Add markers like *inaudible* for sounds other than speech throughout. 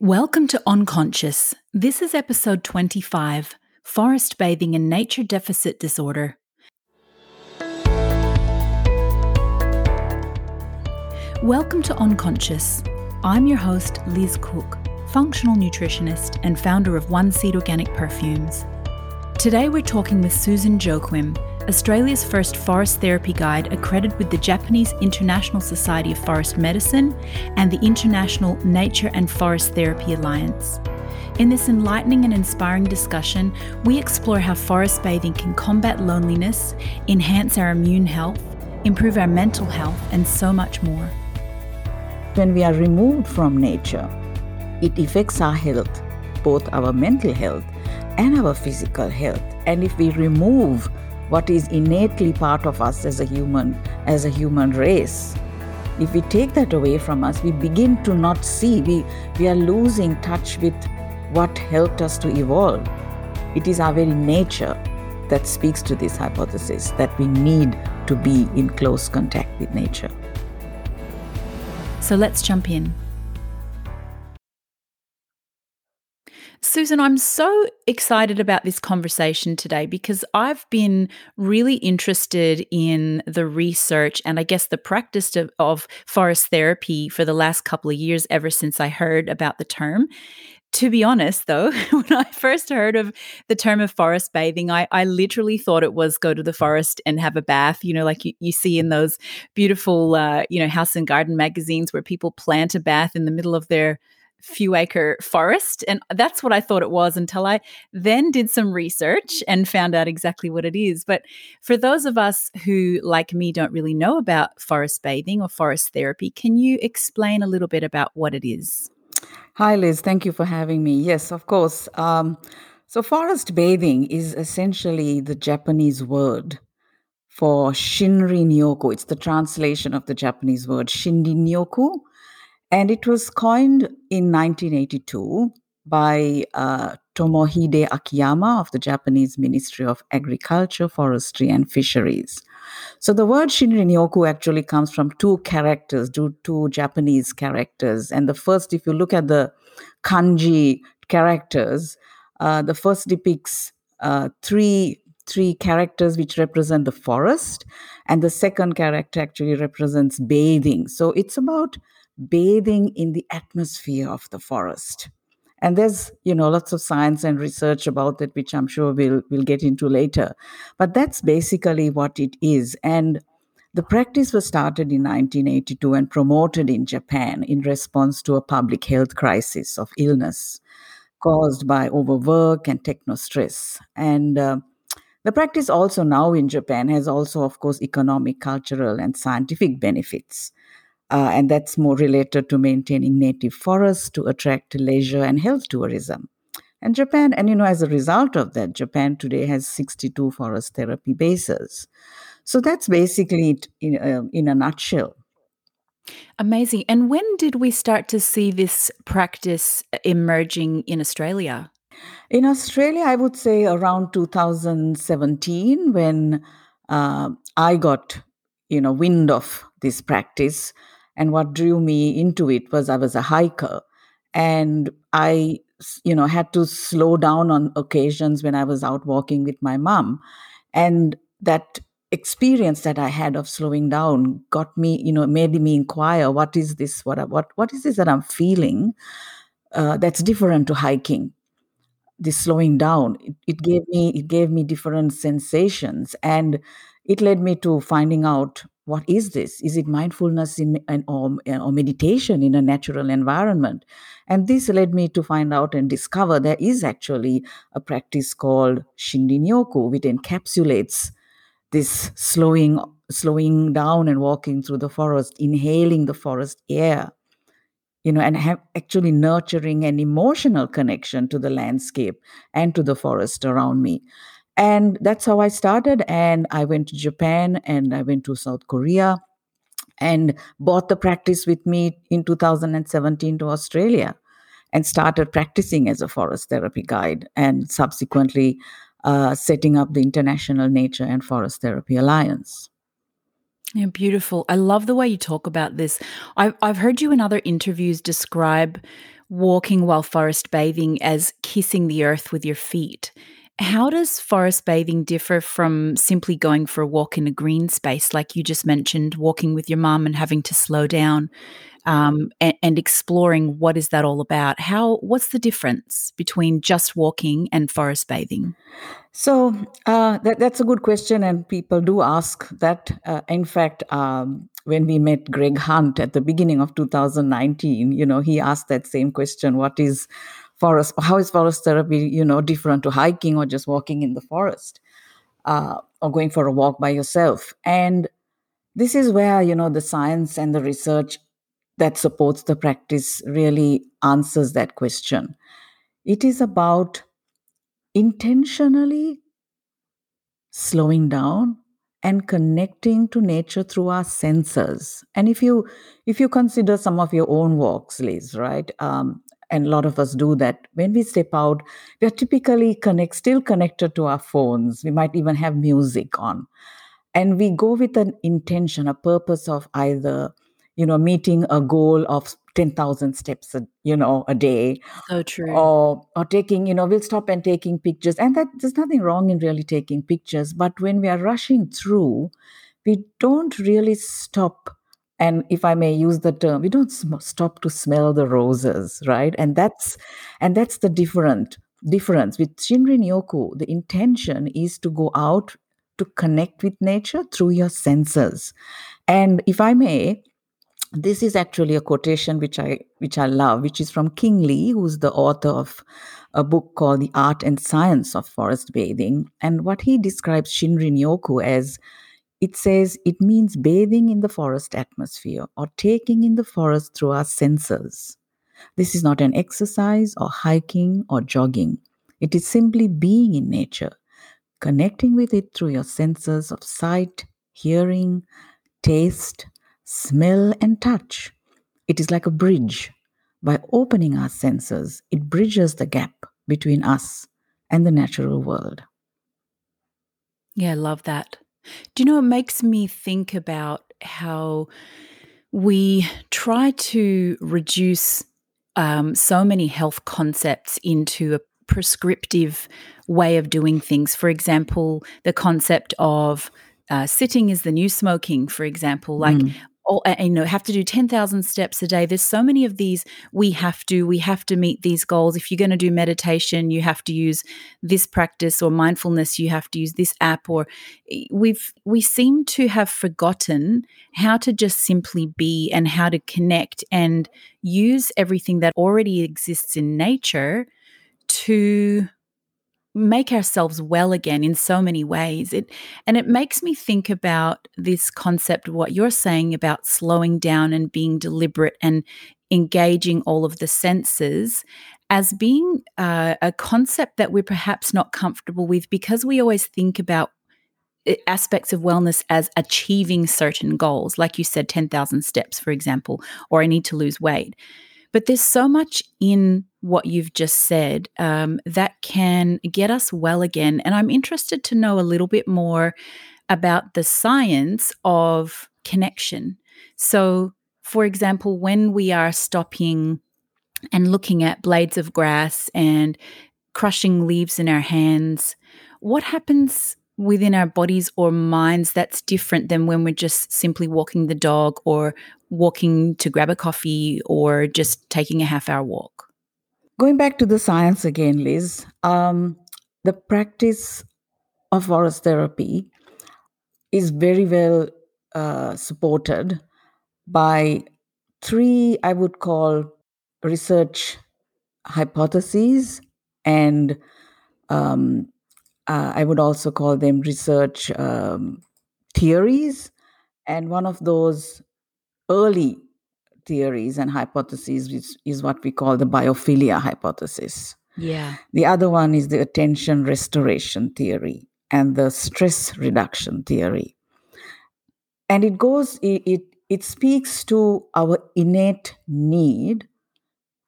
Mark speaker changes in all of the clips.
Speaker 1: Welcome to Unconscious. This is episode 25 Forest Bathing and Nature Deficit Disorder. Welcome to Unconscious. I'm your host, Liz Cook, functional nutritionist and founder of One Seed Organic Perfumes. Today we're talking with Susan Joachim, Australia's first forest therapy guide accredited with the Japanese International Society of Forest Medicine and the International Nature and Forest Therapy Alliance. In this enlightening and inspiring discussion, we explore how forest bathing can combat loneliness, enhance our immune health, improve our mental health, and so much more.
Speaker 2: When we are removed from nature, it affects our health, both our mental health and our physical health. And if we remove what is innately part of us as a human, as a human race. If we take that away from us, we begin to not see, we, we are losing touch with what helped us to evolve. It is our very nature that speaks to this hypothesis that we need to be in close contact with nature.
Speaker 1: So let's jump in. Susan, I'm so excited about this conversation today because I've been really interested in the research and I guess the practice of, of, forest therapy for the last couple of years, ever since I heard about the term. To be honest, though, *laughs* when I first heard of the term of forest bathing, I, I literally thought it was go to the forest and have a bath, you know, like you, you see in those beautiful, uh, you know, house and garden magazines where people plant a bath in the middle of their few acre forest. And that's what I thought it was until I then did some research and found out exactly what it is. But for those of us who, like me, don't really know about forest bathing or forest therapy, can you explain a little bit about what it is?
Speaker 2: Hi, Liz. Thank you for having me. Yes, of course. Um, so, forest bathing is essentially the Japanese word for Shinrin Yoku. It's the translation of the Japanese word Shinrin Yoku and it was coined in 1982 by uh, Tomohide Akiyama of the Japanese Ministry of Agriculture, Forestry, and Fisheries. So the word Shinrin-yoku actually comes from two characters, two, two Japanese characters. And the first, if you look at the kanji characters, uh, the first depicts uh, three three characters which represent the forest, and the second character actually represents bathing. So it's about bathing in the atmosphere of the forest. And there's you know lots of science and research about it which i'm sure we'll we'll get into later. But that's basically what it is. And the practice was started in 1982 and promoted in japan in response to a public health crisis of illness caused by overwork and techno stress. And uh, the practice also now in japan has also of course economic cultural and scientific benefits uh, and that's more related to maintaining native forests to attract leisure and health tourism. And Japan, and you know, as a result of that, Japan today has 62 forest therapy bases. So that's basically it in, uh, in a nutshell.
Speaker 1: Amazing. And when did we start to see this practice emerging in Australia?
Speaker 2: In Australia, I would say around 2017, when uh, I got, you know, wind of this practice and what drew me into it was I was a hiker. And I you know had to slow down on occasions when I was out walking with my mom. And that experience that I had of slowing down got me you know made me inquire what is this? What what what is this that I'm feeling uh, that's different to hiking? This slowing down it, it gave me it gave me different sensations. And it led me to finding out what is this? Is it mindfulness in, or, or meditation in a natural environment? And this led me to find out and discover there is actually a practice called Shinrin-yoku, which encapsulates this slowing slowing down and walking through the forest, inhaling the forest air, you know, and have actually nurturing an emotional connection to the landscape and to the forest around me. And that's how I started. And I went to Japan and I went to South Korea and brought the practice with me in 2017 to Australia and started practicing as a forest therapy guide and subsequently uh, setting up the International Nature and Forest Therapy Alliance.
Speaker 1: Yeah, beautiful. I love the way you talk about this. I've, I've heard you in other interviews describe walking while forest bathing as kissing the earth with your feet. How does forest bathing differ from simply going for a walk in a green space, like you just mentioned, walking with your mum and having to slow down um, and, and exploring what is that all about? How what's the difference between just walking and forest bathing?
Speaker 2: So uh, that, that's a good question, and people do ask that. Uh, in fact, um, when we met Greg Hunt at the beginning of 2019, you know, he asked that same question: What is forest? How is forest therapy, you know, different to hiking or just walking in the forest, uh, or going for a walk by yourself? And this is where you know the science and the research that supports the practice really answers that question. It is about intentionally slowing down and connecting to nature through our senses and if you if you consider some of your own walks liz right um, and a lot of us do that. When we step out we're typically connect still connected to our phones. We might even have music on. And we go with an intention a purpose of either you know meeting a goal of 10,000 steps a, you know a day
Speaker 1: So true.
Speaker 2: or or taking you know we'll stop and taking pictures. And that there's nothing wrong in really taking pictures but when we are rushing through we don't really stop and if i may use the term we don't sm- stop to smell the roses right? And that's and that's the different difference. With shinrin yoku the intention is to go out to connect with nature through your senses. And if i may this is actually a quotation which I which I love, which is from Qing Li, who's the author of a book called The Art and Science of Forest Bathing. And what he describes Shinrin Yoku as it says it means bathing in the forest atmosphere or taking in the forest through our senses. This is not an exercise or hiking or jogging. It is simply being in nature, connecting with it through your senses of sight, hearing, taste, smell, and touch. It is like a bridge. By opening our senses, it bridges the gap between us and the natural world.
Speaker 1: Yeah, I love that. Do you know, it makes me think about how we try to reduce um, so many health concepts into a prescriptive way of doing things. For example, the concept of uh, sitting is the new smoking, for example. Like,
Speaker 2: Mm.
Speaker 1: Oh, a- you know, have to do 10,000 steps a day. There's so many of these we have to, we have to meet these goals. If you're going to do meditation, you have to use this practice or mindfulness, you have to use this app or eh, we've we seem to have forgotten how to just simply be and how to connect and use everything that already exists in nature to make ourselves well again in so many ways. It and it makes me think about this concept what you're saying about slowing down and being deliberate and engaging all of the senses as being uh, a concept that we're perhaps not comfortable with because we always think about aspects of wellness as achieving certain goals like you said 10,000 steps for example or i need to lose weight but there's so much in what you've just said um, that can get us well again. And I'm interested to know a little bit more about the science of connection. So, for example, when we are stopping and looking at blades of grass and crushing leaves in our hands, what happens within our bodies or minds that's different than when we're just simply walking the dog or walking to grab a coffee or just taking a half hour walk?
Speaker 2: Going back to the science again, Liz, um, the practice of forest therapy is very well uh, supported by three, I would call, research hypotheses, and um, uh, I would also call them research um, theories. And one of those early theories and hypotheses which is what we call the biophilia hypothesis.
Speaker 1: Yeah.
Speaker 2: The other one is the attention restoration theory and the stress reduction theory. And it goes, it, it, it speaks to our innate need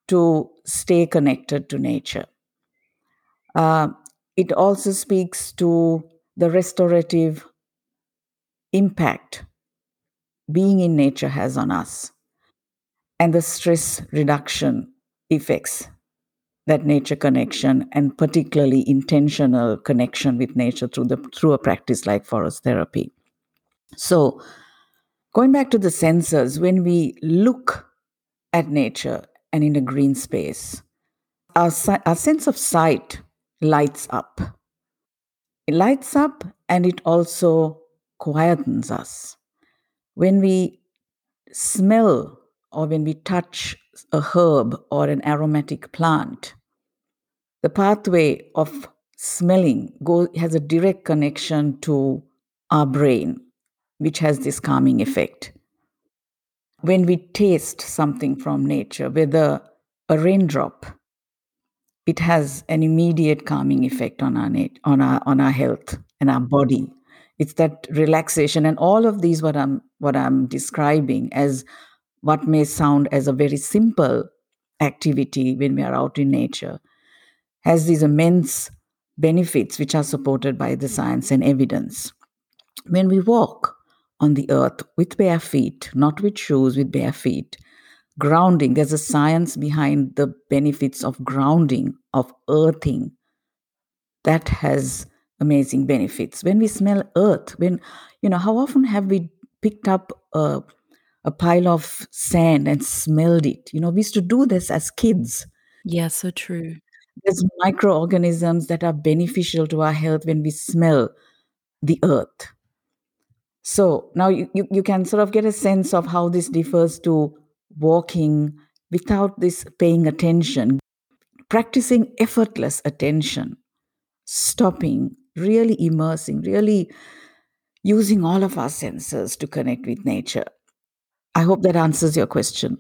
Speaker 2: to stay connected to nature. Uh, it also speaks to the restorative impact being in nature has on us. And the stress reduction effects that nature connection and particularly intentional connection with nature through the through a practice like forest therapy. So going back to the senses when we look at nature and in a green space our, our sense of sight lights up. It lights up and it also quietens us when we smell or when we touch a herb or an aromatic plant, the pathway of smelling go, has a direct connection to our brain, which has this calming effect. When we taste something from nature, whether a raindrop, it has an immediate calming effect on our, on our, on our health and our body. It's that relaxation, and all of these what I'm what I'm describing as what may sound as a very simple activity when we are out in nature has these immense benefits which are supported by the science and evidence. When we walk on the earth with bare feet, not with shoes, with bare feet, grounding, there's a science behind the benefits of grounding, of earthing. That has amazing benefits. When we smell earth, when, you know, how often have we picked up a a pile of sand and smelled it. You know, we used to do this as kids.
Speaker 1: Yeah, so true.
Speaker 2: There's microorganisms that are beneficial to our health when we smell the earth. So now you, you, you can sort of get a sense of how this differs to walking without this paying attention, practicing effortless attention, stopping, really immersing, really using all of our senses to connect with nature. I hope that answers your question.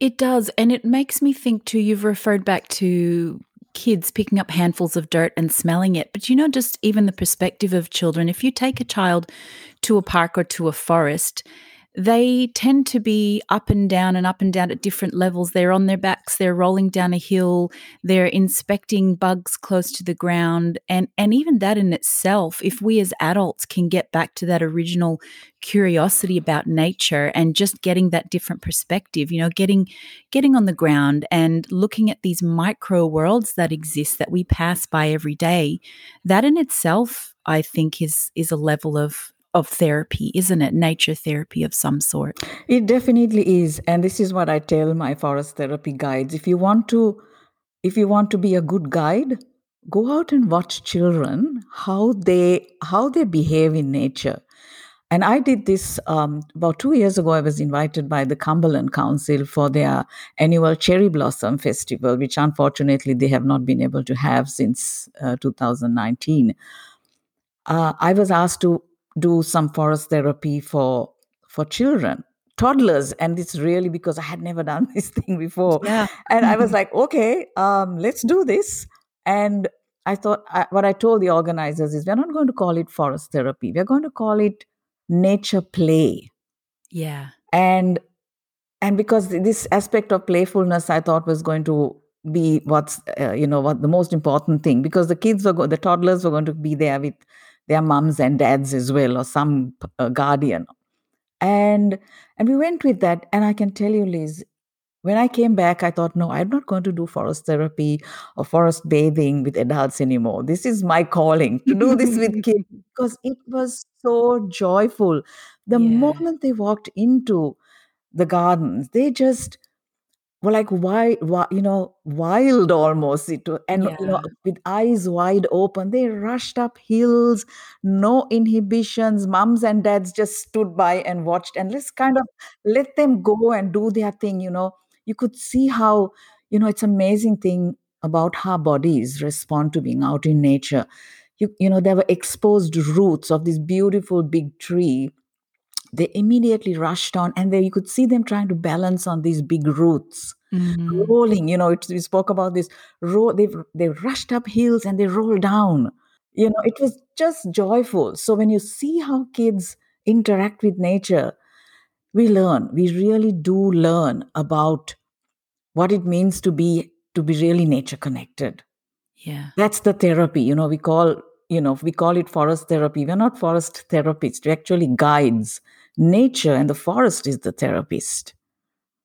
Speaker 1: It does. And it makes me think too, you've referred back to kids picking up handfuls of dirt and smelling it. But you know, just even the perspective of children, if you take a child to a park or to a forest, they tend to be up and down and up and down at different levels. They're on their backs, they're rolling down a hill, they're inspecting bugs close to the ground. And, and even that in itself, if we as adults can get back to that original curiosity about nature and just getting that different perspective, you know, getting getting on the ground and looking at these micro worlds that exist that we pass by every day, that in itself I think is is a level of of therapy, isn't it? Nature therapy of some sort.
Speaker 2: It definitely is. And this is what I tell my forest therapy guides. If you want to if you want to be a good guide, go out and watch children how they how they behave in nature. And I did this um, about two years ago. I was invited by the Cumberland Council for their annual Cherry Blossom Festival, which unfortunately they have not been able to have since uh, 2019. Uh, I was asked to do some forest therapy for for children toddlers. And it's really because i had never done *laughs* this thing before.
Speaker 1: Yeah.
Speaker 2: and i was *laughs* like okay um, let's do this. And i thought I, what i told the organizers is we're not going to call it forest therapy. We're going to call it nature play.
Speaker 1: Yeah.
Speaker 2: And and because this aspect of playfulness i thought was going to be what's uh, you know what the most important thing. Because the kids were go- the toddlers were going to be there with their mums and dads as well or some uh, guardian. And and we went with that and i can tell you liz when i came back i thought no i'm not going to do forest therapy or forest bathing with adults anymore. This is my calling to do this with *laughs* kids. Because it was so joyful. The yeah. moment they walked into the gardens they just were like why, why you know wild almost it, and yeah. you know with eyes wide open they rushed up hills no inhibitions. Mums and dads just stood by and watched and let's kind of let them go and do their thing you know. You could see how you know it's amazing thing about how bodies respond to being out in nature. You, you know there were exposed roots of this beautiful big tree they immediately rushed on and there you could see them trying to balance on these big roots mm-hmm. rolling you know it, we spoke about this roll they they rushed up hills and they rolled down. You know it was just joyful. So when you see how kids interact with nature we learn we really do learn about what it means to be to be really nature connected.
Speaker 1: Yeah.
Speaker 2: That's the therapy you know we call you know we call it forest therapy. We're not forest therapists we're actually guides nature and the forest is the therapist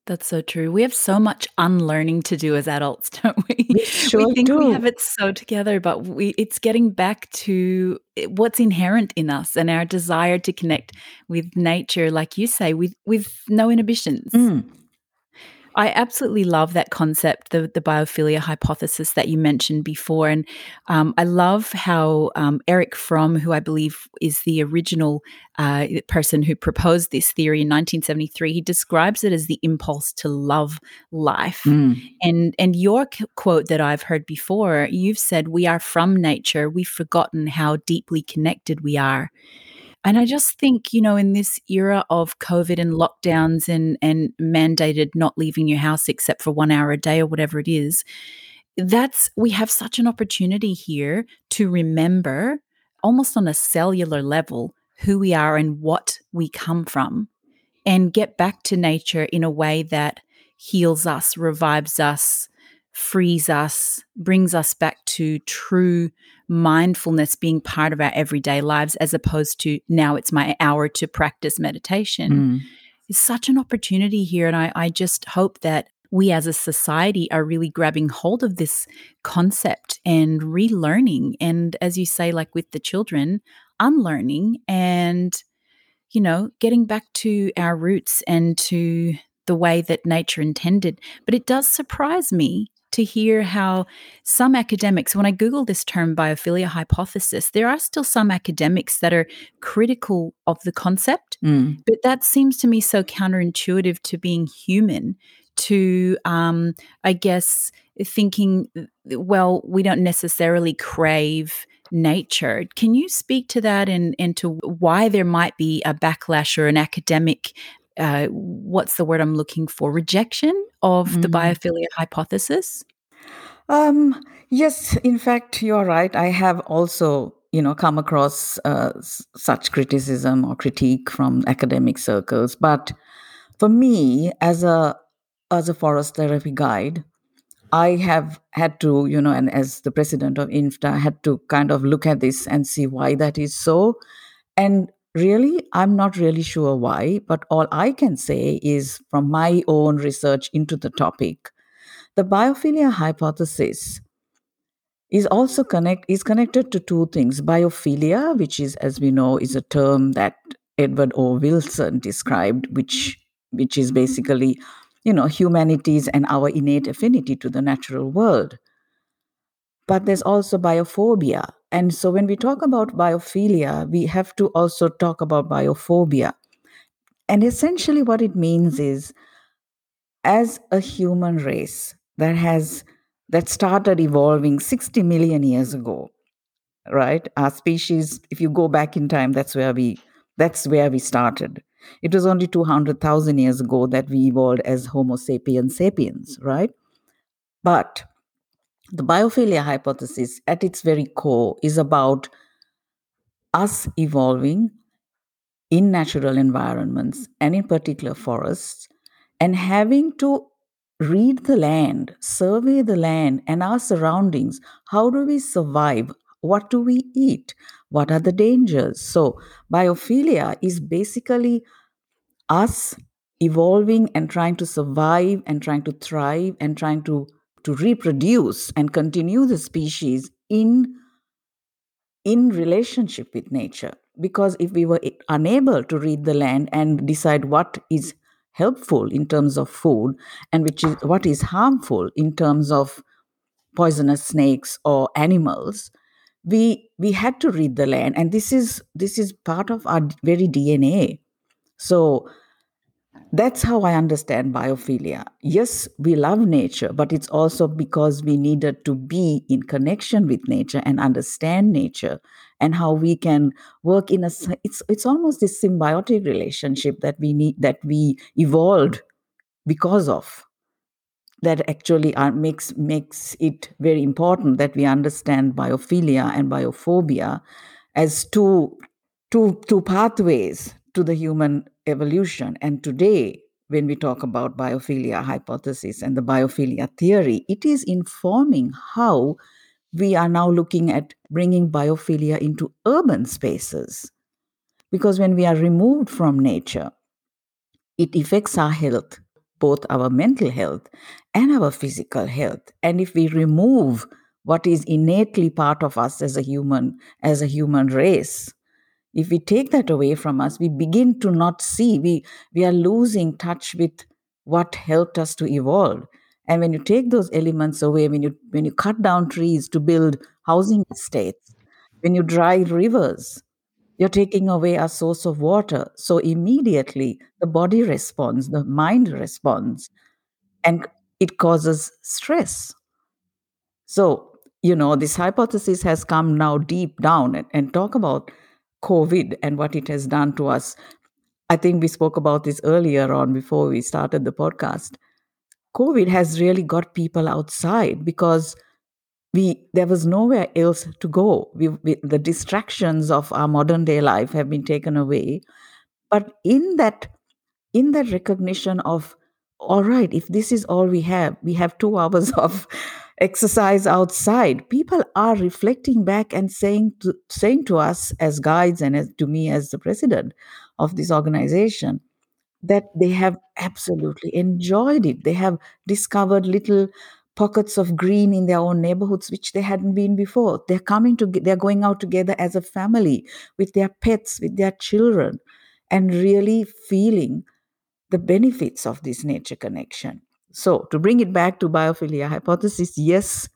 Speaker 1: That's so true. We have so much unlearning to do as adults, *laughs* don't we?
Speaker 2: We sure
Speaker 1: We think we have it so together, but we it's getting back to what's inherent in us and our desire to connect with nature, like you say, with with no inhibitions.
Speaker 2: Mm.
Speaker 1: I absolutely love that concept, the the biophilia hypothesis that you mentioned before, and, um, I love how, um, Erich Fromm, who I believe is the original, uh, person who proposed this theory in 1973, he describes it as the impulse to love life.
Speaker 2: Mm.
Speaker 1: And and your q quote that I've heard before, you've said, "We are from nature, we've forgotten how deeply connected we are." And I just think, you know, in this era of COVID and lockdowns and and mandated not leaving your house except for 1 hour a day or whatever it is, that's we have such an opportunity here to remember, almost on a cellular level, who we are and what we come from, and get back to nature in a way that heals us, revives us, frees us, brings us back to true mindfulness being part of our everyday lives as opposed to, "Now it's my hour to practice meditation."
Speaker 2: Mm.
Speaker 1: It's such an opportunity here, and I I just hope that we as a society are really grabbing hold of this concept and relearning, and as you say, like with the children, unlearning and, you know, getting back to our roots and to the way that nature intended. But it does surprise me to hear how some academics when I Google this term biophilia hypothesis, there are still some academics that are critical of the concept,
Speaker 2: Mm.
Speaker 1: but that seems to me so counterintuitive to being human, to, um, I guess, thinking, well, we don't necessarily crave nature. Can you speak to that and and to why there might be a backlash or an academic, uh, what's the word I'm looking for, rejection of the
Speaker 2: Mm.
Speaker 1: biophilia hypothesis?
Speaker 2: Um, yes, in fact, you're right. I have also, you know, come across uh, s- such criticism or critique from academic circles. But for me, as a as a forest therapy guide, I have had to, you know, and as the president of INFTA, had to kind of look at this and see why that is so. And really, I'm not really sure why, but all I can say is from my own research into the topic, the biophilia hypothesis is also connect is connected to two things. Biophilia which is as we know is a term that edward o. Wilson described which which is basically you know humanities and our innate affinity to the natural world but there's also biophobia. And so when we talk about biophilia we have to also talk about biophobia. And essentially what it means is as a human race that has that started evolving 60 million years ago right? Our species if you go back in time that's where we that's where we started. It was only 200000 years ago that we evolved as homo sapiens sapiens right? But the biophilia hypothesis at its very core is about us evolving in natural environments and in particular forests and having to read the land, survey the land and our surroundings. How do we survive? What do we eat? What are the dangers? So, biophilia is basically us evolving and trying to survive and trying to thrive and trying to, to reproduce and continue the species in in relationship with nature. Because if we were unable to read the land and decide what is helpful in terms of food and which is what is harmful in terms of poisonous snakes or animals we we had to read the land. And this is this is part of our very dna so that's how I understand biophilia. Yes, we love nature, but it's also because we needed to be in connection with nature and understand nature and how we can work in a it's it's almost this symbiotic relationship that we need that we evolved because of that actually are, makes makes it very important that we understand biophilia and biophobia as two two two pathways to the human evolution and today when we talk about biophilia hypothesis and the biophilia theory it is informing how we are now looking at bringing biophilia into urban spaces because when we are removed from nature it affects our health both our mental health and our physical health. And if we remove what is innately part of us as a human, as a human race, if we take that away from us, we begin to not see, we, we are losing touch with what helped us to evolve. And when you take those elements away, when you when you cut down trees to build housing estates, when you dry rivers, you're taking away our source of water. So immediately the body responds, the mind responds, and it causes stress. So, you know, this hypothesis has come now deep down and, and talk about COVID and what it has done to us. I think we spoke about this earlier on before we started the podcast. COVID has really got people outside because we there was nowhere else to go. We, we, the distractions of our modern day life have been taken away, but in that in that recognition of all right, if this is all we have, we have two *laughs* hours of exercise outside. People are reflecting back and saying to, saying to us as guides and as, to me as the president of this organization that they have absolutely enjoyed it. They have discovered little pockets of green in their own neighborhoods which they hadn't been before. They're coming to they're going out together as a family with their pets, with their children, and really feeling the benefits of this nature connection. So, to bring it back to biophilia hypothesis, yes,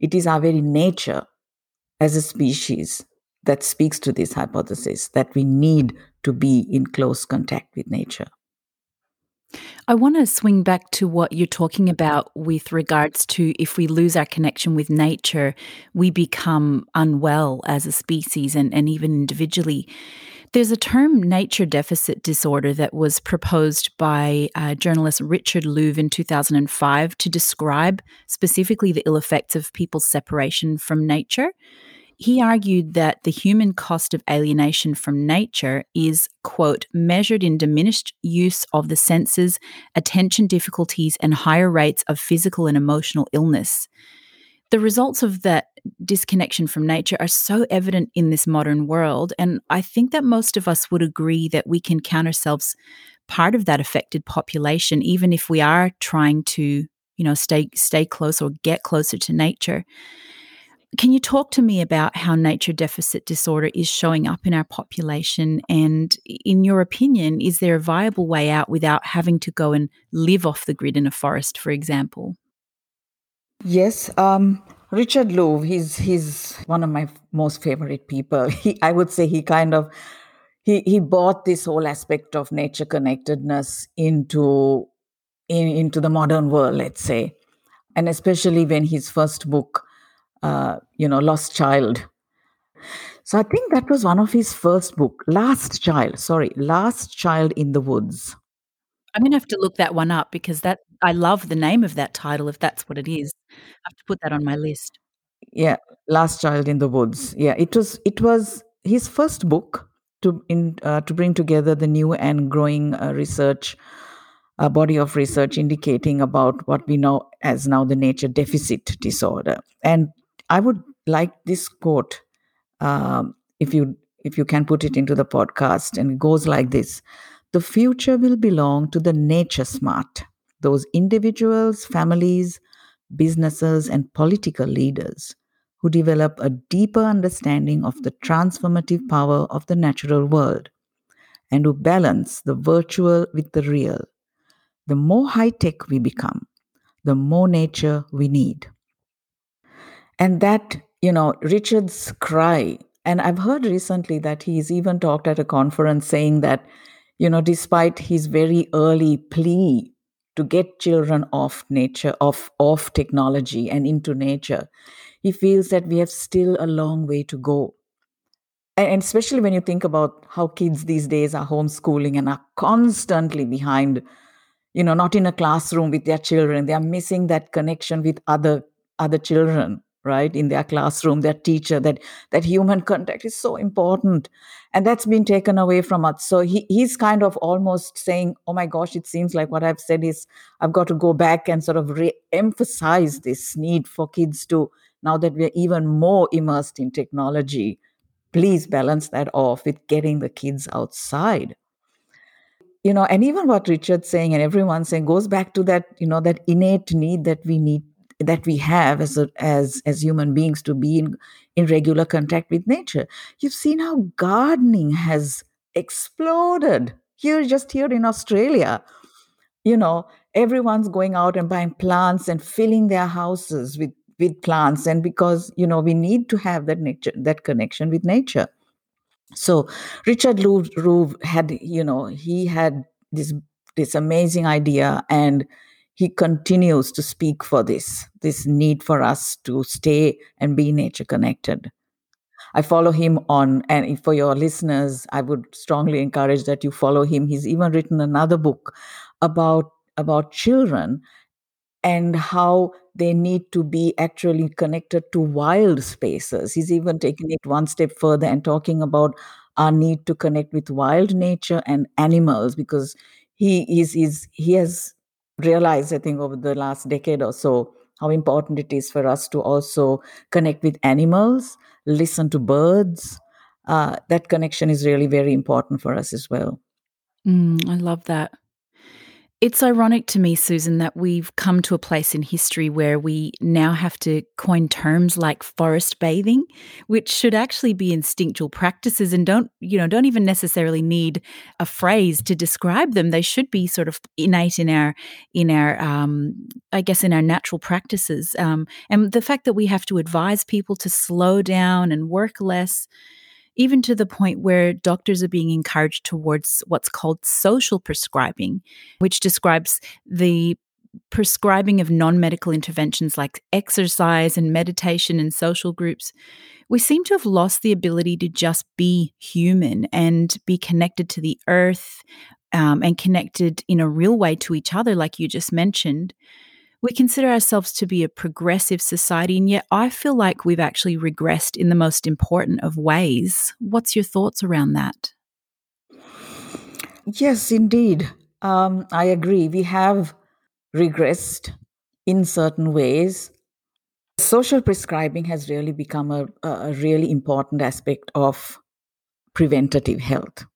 Speaker 2: it is our very nature as a species that speaks to this hypothesis that we need to be in close contact with nature.
Speaker 1: I want to swing back to what you're talking about with regards to if we lose our connection with nature, we become unwell as a species and, and even individually. There's a term, nature deficit disorder, that was proposed by uh, journalist Richard Louv in 2005 to describe specifically the ill effects of people's separation from nature. He argued that the human cost of alienation from nature is, quote, measured in diminished use of the senses, attention difficulties, and higher rates of physical and emotional illness. The results of that disconnection from nature are so evident in this modern world. And I think that most of us would agree that we can count ourselves part of that affected population, even if we are trying to, you know, stay stay close or get closer to nature. Can you talk to me about how nature deficit disorder is showing up in our population? And in your opinion, is there a viable way out without having to go and live off the grid in a forest, for example?
Speaker 2: Yes, um, Richard Louv, he's he's one of my most favorite people. *laughs* He, I would say, he kind of he he brought this whole aspect of nature connectedness into in, into the modern world, let's say, and especially when his first book uh, you know, Lost Child. So I think that was one of his first book, Last Child. Sorry, Last Child in the Woods.
Speaker 1: I'm gonna have to look that one up because that I love the name of that title. If that's what it is, I have to put that on my list.
Speaker 2: Yeah, Last Child in the Woods. Yeah, it was it was his first book to in uh, to bring together the new and growing uh, research a body of research indicating about what we know as now the nature deficit disorder and I would like this quote, um, if you if you can put it into the podcast, and it goes like this: The future will belong to the nature smart, those individuals, families, businesses, and political leaders who develop a deeper understanding of the transformative power of the natural world and who balance the virtual with the real. The more high tech we become, the more nature we need. And that, you know, Richard's cry, and I've heard recently that he's even talked at a conference saying that, you know, despite his very early plea to get children off nature, off, off technology and into nature, he feels that we have still a long way to go. And especially when you think about how kids these days are homeschooling and are constantly behind, you know, not in a classroom with their children. They are missing that connection with other other children right in their classroom their teacher that that human contact is so important. And that's been taken away from us. So he, he's kind of almost saying oh my gosh it seems like what i've said is i've got to go back and sort of re-emphasize this need for kids to now that we're even more immersed in technology please balance that off with getting the kids outside. You know and even what richard's saying and everyone's saying goes back to that you know that innate need that we need that we have as a, as as human beings to be in in regular contact with nature. You've seen how gardening has exploded here just here in australia. You know everyone's going out and buying plants and filling their houses with with plants and because you know we need to have that nature that connection with nature. So richard Rohr had you know he had this this amazing idea and he continues to speak for this this need for us to stay and be nature connected i follow him on and for your listeners i would strongly encourage that you follow him he's even written another book about about children and how they need to be actually connected to wild spaces. He's even taking it one step further and talking about our need to connect with wild nature and animals because he is, is he has realized, I think, over the last decade or so, how important it is for us to also connect with animals, listen to birds. Uh, that connection is really very important for us as well.
Speaker 1: Mm, I love that. It's ironic to me, Susan, that we've come to a place in history where we now have to coin terms like forest bathing, which should actually be instinctual practices and don't, you know, don't even necessarily need a phrase to describe them. They should be sort of innate in our, in our, um, I guess, in our natural practices. Um, and the fact that we have to advise people to slow down and work less even to the point where doctors are being encouraged towards what's called social prescribing, which describes the prescribing of non medical interventions like exercise and meditation and social groups. We seem to have lost the ability to just be human and be connected to the earth um, and connected in a real way to each other, like you just mentioned. We consider ourselves to be a progressive society, and yet I feel like we've actually regressed in the most important of ways. What's your thoughts around that?
Speaker 2: Yes, indeed. Um, I agree. We have regressed in certain ways. Social prescribing has really become a, a really important aspect of preventative health.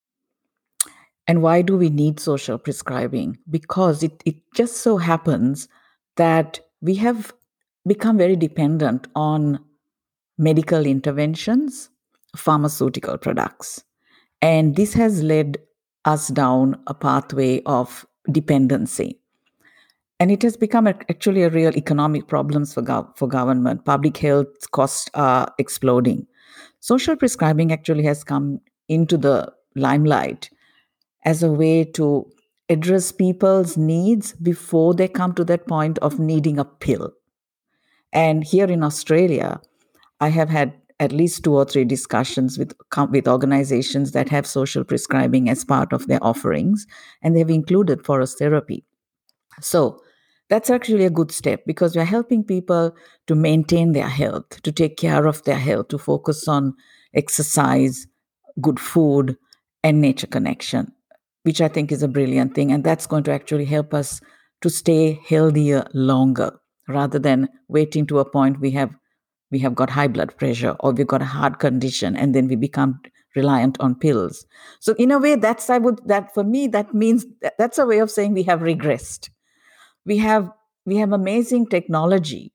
Speaker 2: And why do we need social prescribing? Because it, it just so happens that we have become very dependent on medical interventions, pharmaceutical products. And this has led us down a pathway of dependency. And it has become a, actually a real economic problem for, gov- for government. Public health costs are exploding. Social prescribing actually has come into the limelight as a way to address people's needs before they come to that point of needing a pill. And here in Australia, I have had at least two or three discussions with with organizations that have social prescribing as part of their offerings, and they've included forest therapy. So that's actually a good step because we're helping people to maintain their health, to take care of their health, to focus on exercise, good food, and nature connection which I think is a brilliant thing. And that's going to actually help us to stay healthier longer rather than waiting to a point we have we have got high blood pressure or we've got a heart condition and then we become reliant on pills so in a way that's i would that for me that means that, that's a way of saying we have regressed we have we have amazing technology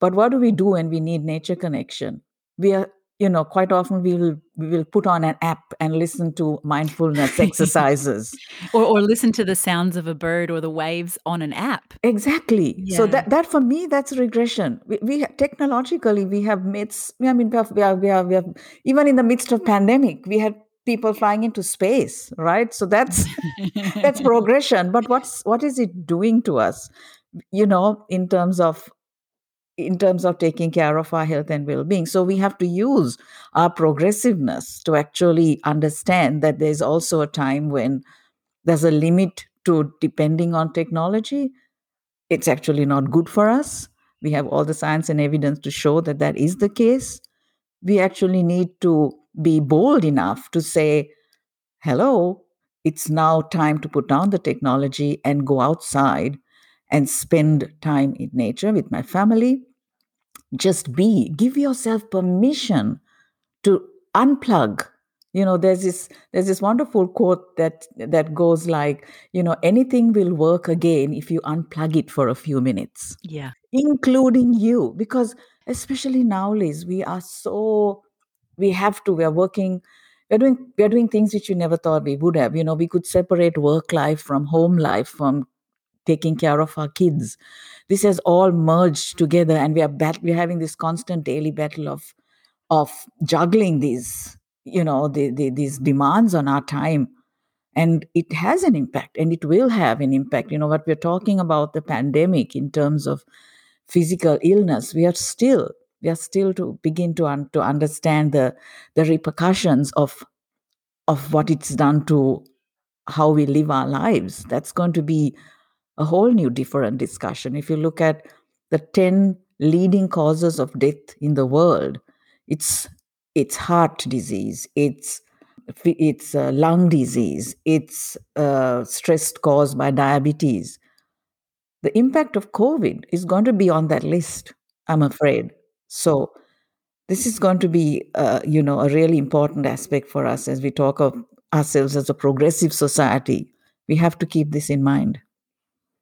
Speaker 2: but what do we do when we need nature connection we are you know quite often we will we will put on an app and listen to mindfulness *laughs* exercises.
Speaker 1: Or, or listen to the sounds of a bird or the waves on an app.
Speaker 2: Exactly. Yeah. so that that for me that's regression. We, we technologically we have made i mean we have, we, have, we, have, we have even in the midst of pandemic we had people flying into space right? So that's *laughs* that's progression. But what's what is it doing to us? You know in terms of in terms of taking care of our health and well-being. So we have to use our progressiveness to actually understand that there's also a time when there's a limit to depending on technology. It's actually not good for us. We have all the science and evidence to show that that is the case. We actually need to be bold enough to say hello it's now time to put down the technology and go outside and spend time in nature with my family just be. Give yourself permission to unplug you know there's this there's this wonderful quote that that goes like you know anything will work again if you unplug it for a few minutes
Speaker 1: Yeah.
Speaker 2: including you because especially nowadays we are so we have to we're working we're doing we're doing things which you never thought we would have you know we could separate work life from home life from taking care of our kids this has all merged together and we are bat- we're having this constant daily battle of of juggling these you know the, the, these demands on our time. And it has an impact and it will have an impact. You know what we're talking about the pandemic in terms of physical illness we are still we are still to begin to un- to understand the the repercussions of of what it's done to how we live our lives. That's going to be a whole new different discussion. If you look at the 10 leading causes of death in the world it's it's heart disease it's it's uh, lung disease it's uh, stress caused by diabetes. The impact of covid is going to be on that list i'm afraid. So this is going to be uh, you know a really important aspect for us as we talk of ourselves as a progressive society. We have to keep this in mind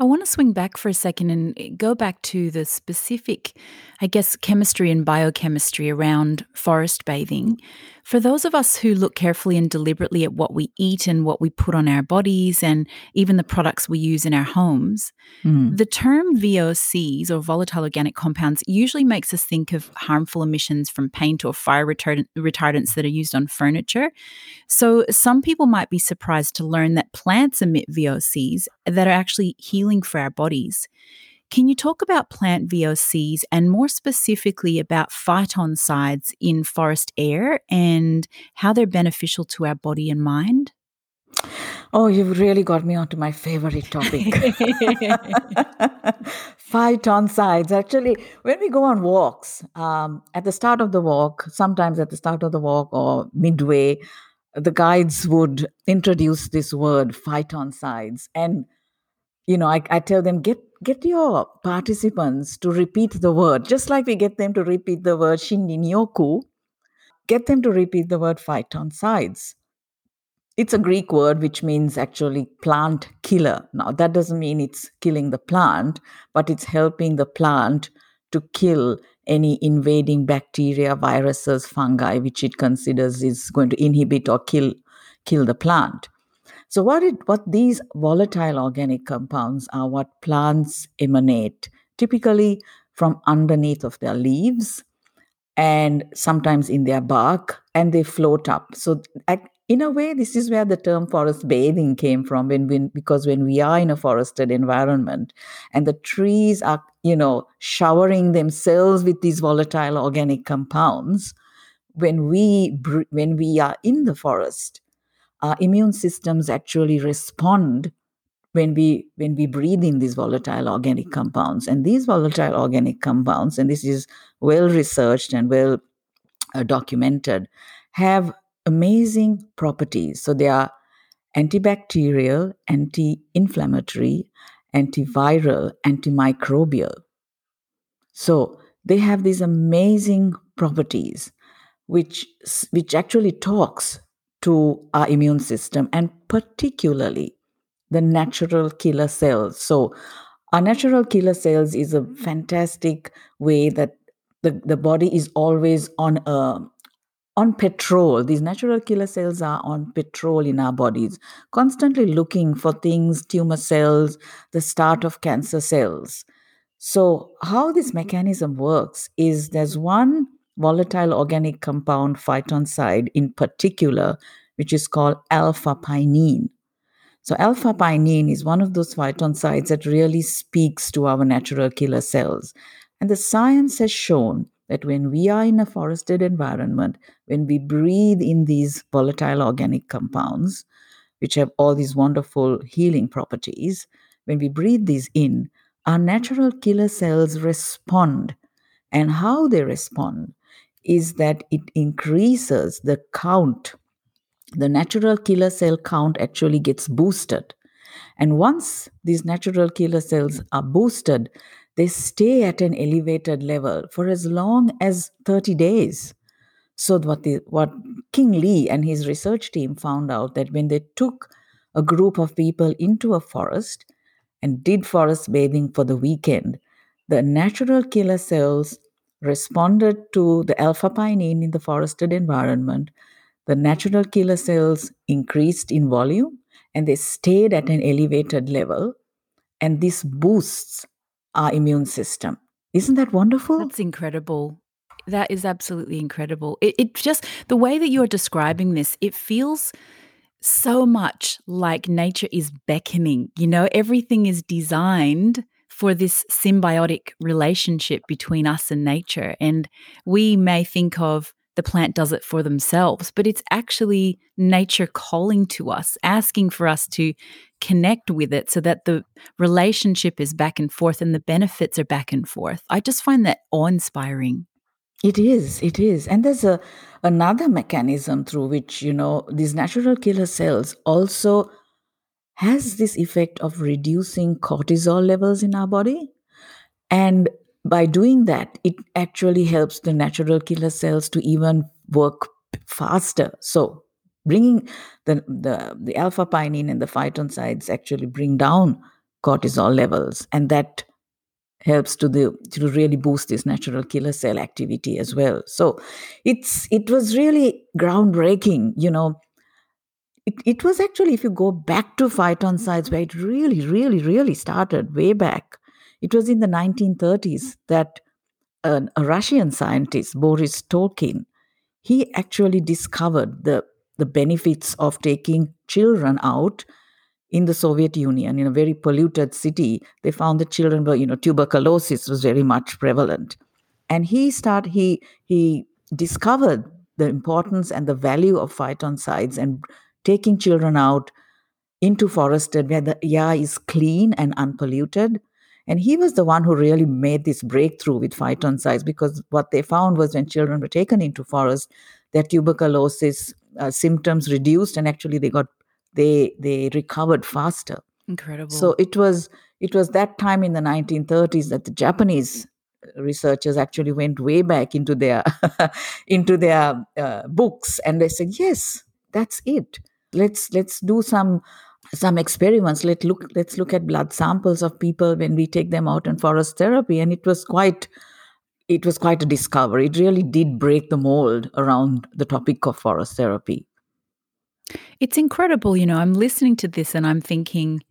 Speaker 1: I want to swing back for a second and eh, go back to the specific, I guess, chemistry and biochemistry around forest bathing. For those of us who look carefully and deliberately at what we eat and what we put on our bodies and even the products we use in our homes,
Speaker 2: Mm.
Speaker 1: the term VOCs or volatile organic compounds usually makes us think of harmful emissions from paint or fire retardant, retardants that are used on furniture. So, some people might be surprised to learn that plants emit VOCs that are actually healing for our bodies. Can you talk about plant VOCs and more specifically about phytoncides in forest air and how they're beneficial to our body and mind?
Speaker 2: Oh, you've really got me onto my favorite topic. *laughs* Phytoncides. Actually, when we go on walks, um, at the start of the walk, sometimes at the start of the walk or midway, the guides would introduce this word phytoncides. And, you know, I, I tell them, get get your participants to repeat the word, just like we get them to repeat the word shinrin-yoku, get them to repeat the word phytoncides. it's a Greek word which means actually plant killer. Now, that doesn't mean it's killing the plant, but it's helping the plant to kill any invading bacteria, viruses, fungi, which it considers is going to inhibit or kill kill the plant. So, what it what these volatile organic compounds are what plants emanate, typically from underneath of their leaves and sometimes in their bark and they float up. So in a way this is where the term forest bathing came from when, when because when we are in a forested environment and the trees are you know showering themselves with these volatile organic compounds when we when we are in the forest our immune systems actually respond when we when we breathe in these volatile organic compounds. And these volatile organic compounds and this is well researched and well uh, documented have amazing properties. So they are antibacterial anti-inflammatory antiviral antimicrobial. So they have these amazing properties which which actually talks to our immune system and particularly the natural killer cells. So our natural killer cells is a fantastic way that the, the body is always on a on patrol these natural killer cells are on patrol in our bodies constantly looking for things tumor cells the start of cancer cells. So, how this mechanism works is there's one volatile organic compound, phytoncide in particular, which is called alpha pinene. So, alpha pinene is one of those phytoncides that really speaks to our natural killer cells. And the science has shown that when we are in a forested environment, when we breathe in these volatile organic compounds, which have all these wonderful healing properties, when we breathe these in, our natural killer cells respond. And how they respond is that it increases the count. The natural killer cell count actually gets boosted. And once these natural killer cells are boosted, they stay at an elevated level for as long as 30 days. So what the what Qing Li and his research team found out that when they took a group of people into a forest and did forest bathing for the weekend, the natural killer cells responded to the alpha pinene in the forested environment. The natural killer cells increased in volume and they stayed at an elevated level. And this boosts our immune system. Isn't that wonderful?
Speaker 1: That's incredible. That is absolutely incredible. It, it just, the way that you're describing this, it feels so much like nature is beckoning. You know, everything is designed for this symbiotic relationship between us and nature. And we may think of the plant does it for themselves, but it's actually nature calling to us, asking for us to connect with it so that the relationship is back and forth and the benefits are back and forth. I just find that awe inspiring.
Speaker 2: It is, it is. And there's a another mechanism through which, you know, these natural killer cells also has this effect of reducing cortisol levels in our body. And by doing that, it actually helps the natural killer cells to even work faster. So, bringing the, the, the alpha pinene and the phytoncides actually bring down cortisol levels, and that helps to the to really boost this natural killer cell activity as well. So, it's it was really groundbreaking, you know. It, it was actually, if you go back to phytoncides, where it really, really, really started way back, it was in the 1930s that an, a Russian scientist, Boris Tokin, he actually discovered the, the benefits of taking children out in the Soviet Union, in a very polluted city. They found that children were, you know, tuberculosis was very much prevalent. And he started, he, he discovered the importance and the value of phytoncides and taking children out into forested where the air is clean and unpolluted and he was the one who really made this breakthrough with phytoncides because what they found was when children were taken into forest, their tuberculosis uh, symptoms reduced, and actually they got they they recovered faster.
Speaker 1: Incredible.
Speaker 2: So it was it was that time in the 1930s that the Japanese researchers actually went way back into their *laughs* into their uh, books and they said yes that's it let's let's do some some experiments. Let look let's look at blood samples of people when we take them out in forest therapy and it was quite it was quite a discovery. It really did break the mold around the topic of forest therapy.
Speaker 1: It's incredible you know i'm listening to this and i'm thinking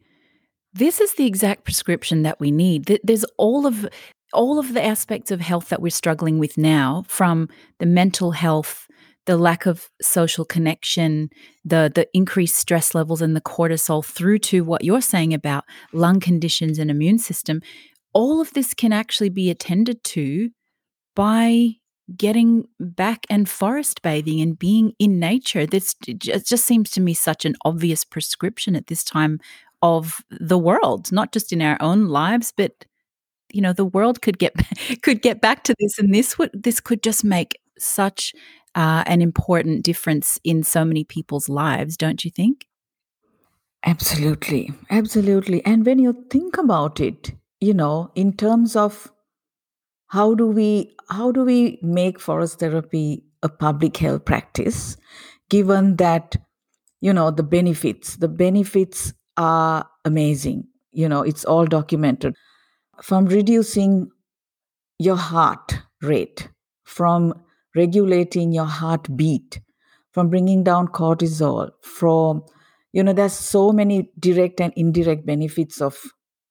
Speaker 1: this is the exact prescription that we need. There's all of all of the aspects of health that we're struggling with now from the mental health the lack of social connection, the the increased stress levels and the cortisol through to what you're saying about lung conditions and immune system, all of this can actually be attended to by getting back and forest bathing and being in nature. This it just seems to me such an obvious prescription at this time of the world, not just in our own lives, but you know the world could get *laughs* could get back to this, and this would this could just make such uh, an important difference in so many people's lives, don't you think?
Speaker 2: Absolutely. Absolutely. And when you think about it, you know, in terms of how do we how do we make forest therapy a public health practice given that you know the benefits the benefits are amazing you know it's all documented from reducing your heart rate from regulating your heartbeat, from bringing down cortisol, from you know, there's so many direct and indirect benefits of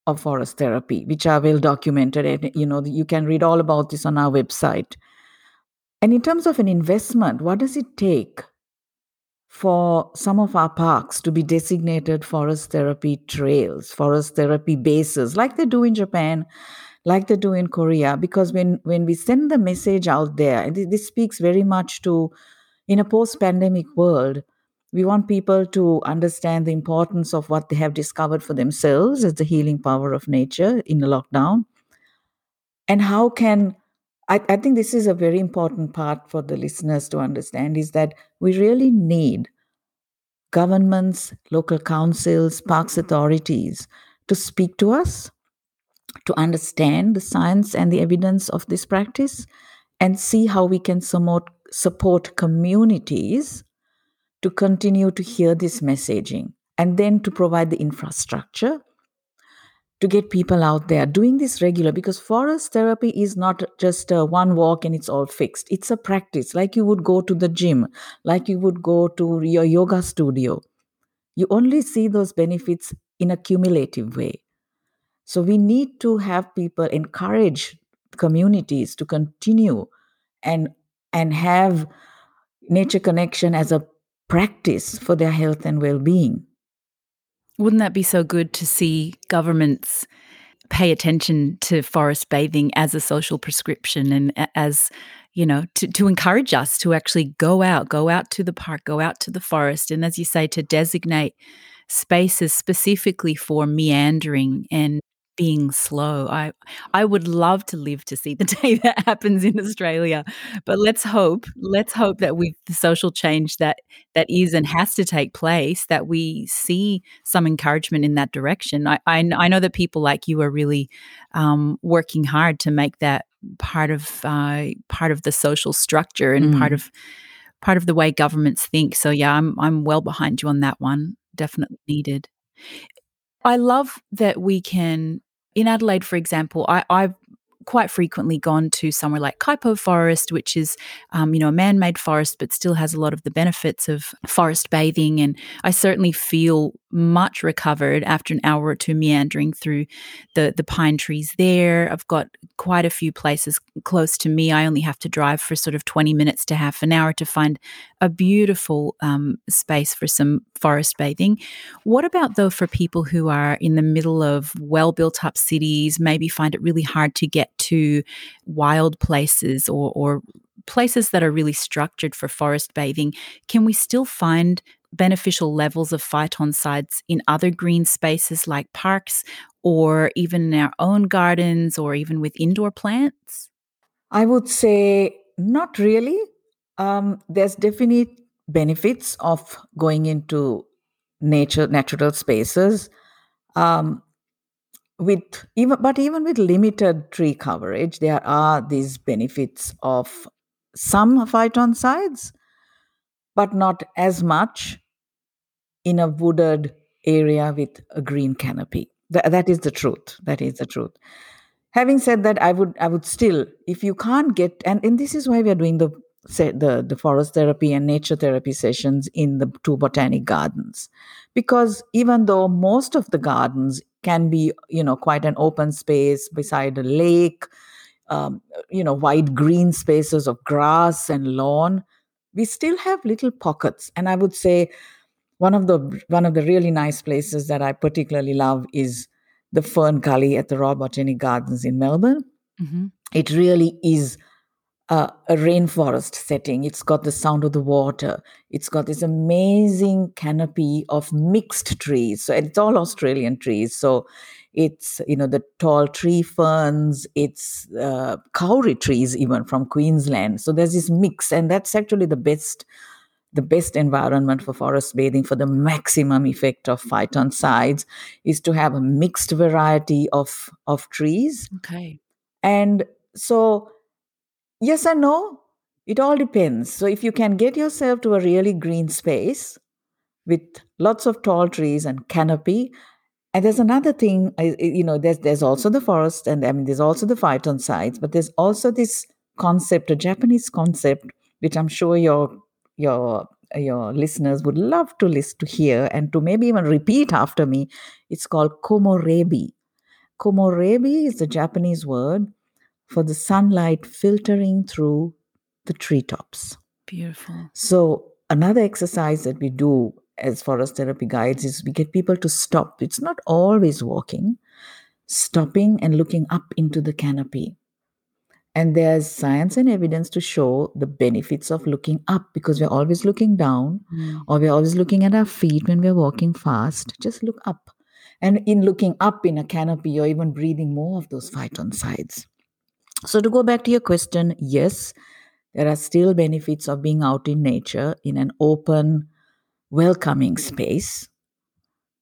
Speaker 2: of forest therapy, which are well documented, and you know, you can read all about this on our website. And in terms of an investment, what does it take for some of our parks to be designated forest therapy trails, forest therapy bases, like they do in Japan like they do in Korea, because when when we send the message out there, and this speaks very much to in a post-pandemic world, we want people to understand the importance of what they have discovered for themselves as the healing power of nature in a lockdown. And how can I, I think this is a very important part for the listeners to understand is that we really need governments, local councils, parks authorities to speak to us to understand the science and the evidence of this practice and see how we can support support communities to continue to hear this messaging and then to provide the infrastructure to get people out there doing this regular because forest therapy is not just one walk and it's all fixed. It's a practice. Like you would go to the gym like you would go to your yoga studio. You only see those benefits in a cumulative way so we need to have people encourage communities to continue and and have nature connection as a practice for their health and well-being.
Speaker 1: Wouldn't that be so good to see governments pay attention to forest bathing as a social prescription and as you know to, to encourage us to actually go out go out to the park go out to the forest and as you say to designate spaces specifically for meandering and being slow. I I would love to live to see the *laughs* day that happens in Australia, but let's hope let's hope that with the social change that that is and has to take place, that we see some encouragement in that direction. I I, I know that people like you are really um, working hard to make that part of uh, part of the social structure and mm. part of part of the way governments think. So yeah, I'm I'm well behind you on that one. Definitely needed. I love that we can, in Adelaide, for example, I, I've quite frequently gone to somewhere like Kuitpo Forest, which is, um, you know, a man-made forest, but still has a lot of the benefits of forest bathing. And I certainly feel much recovered after an hour or two meandering through the the pine trees there. I've got quite a few places close to me. I only have to drive for sort of 20 minutes to half an hour to find a beautiful um, space for some forest bathing. What about though for people who are in the middle of well built up cities, maybe find it really hard to get to wild places or, or places that are really structured for forest bathing? Can we still find beneficial levels of phytoncides in other green spaces like parks or even in our own gardens or even with indoor plants?
Speaker 2: I would say not really. Um, there's definite benefits of going into nature, natural spaces. Um, with even but even with limited tree coverage, there are these benefits of some phytoncides, but not as much in a wooded area with a green canopy. Th- that is the truth. That is the truth. Having said that, I would I would still, if you can't get, and, and this is why we are doing the the the forest therapy and nature therapy sessions in the two botanic gardens, because even though most of the gardens can be you know quite an open space beside a lake, um, you know wide green spaces of grass and lawn, we still have little pockets, and I would say one of the one of the really nice places that I particularly love is the Fern Gully at the Royal Botanic Gardens in Melbourne. Mm-hmm. It really is a rainforest setting. It's got the sound of the water. It's got this amazing canopy of mixed trees. So it's all Australian trees. So it's you know the tall tree ferns. It's uh, kauri trees even from Queensland. So there's this mix, and that's actually the best the best environment for forest bathing for the maximum effect of phytoncides is to have a mixed variety of, of trees.
Speaker 1: Okay.
Speaker 2: And so, yes and no, it all depends. So, if you can get yourself to a really green space with lots of tall trees and canopy, and there's another thing, you know, there's there's also the forest, and I mean, there's also the phytoncides, but there's also this concept, a Japanese concept, which I'm sure you're your your listeners would love to listen to hear and to maybe even repeat after me. It's called komorebi. Komorebi is the Japanese word for the sunlight filtering through the treetops.
Speaker 1: Beautiful.
Speaker 2: So another exercise that we do as forest therapy guides is we get people to stop. It's not always walking, stopping and looking up into the canopy. And there's science and evidence to show the benefits of looking up because we're always looking down mm. or we're always looking at our feet when we're walking fast. Just look up. And in looking up in a canopy, you're even breathing more of those phytoncides. So, to go back to your question, yes, there are still benefits of being out in nature in an open, welcoming space.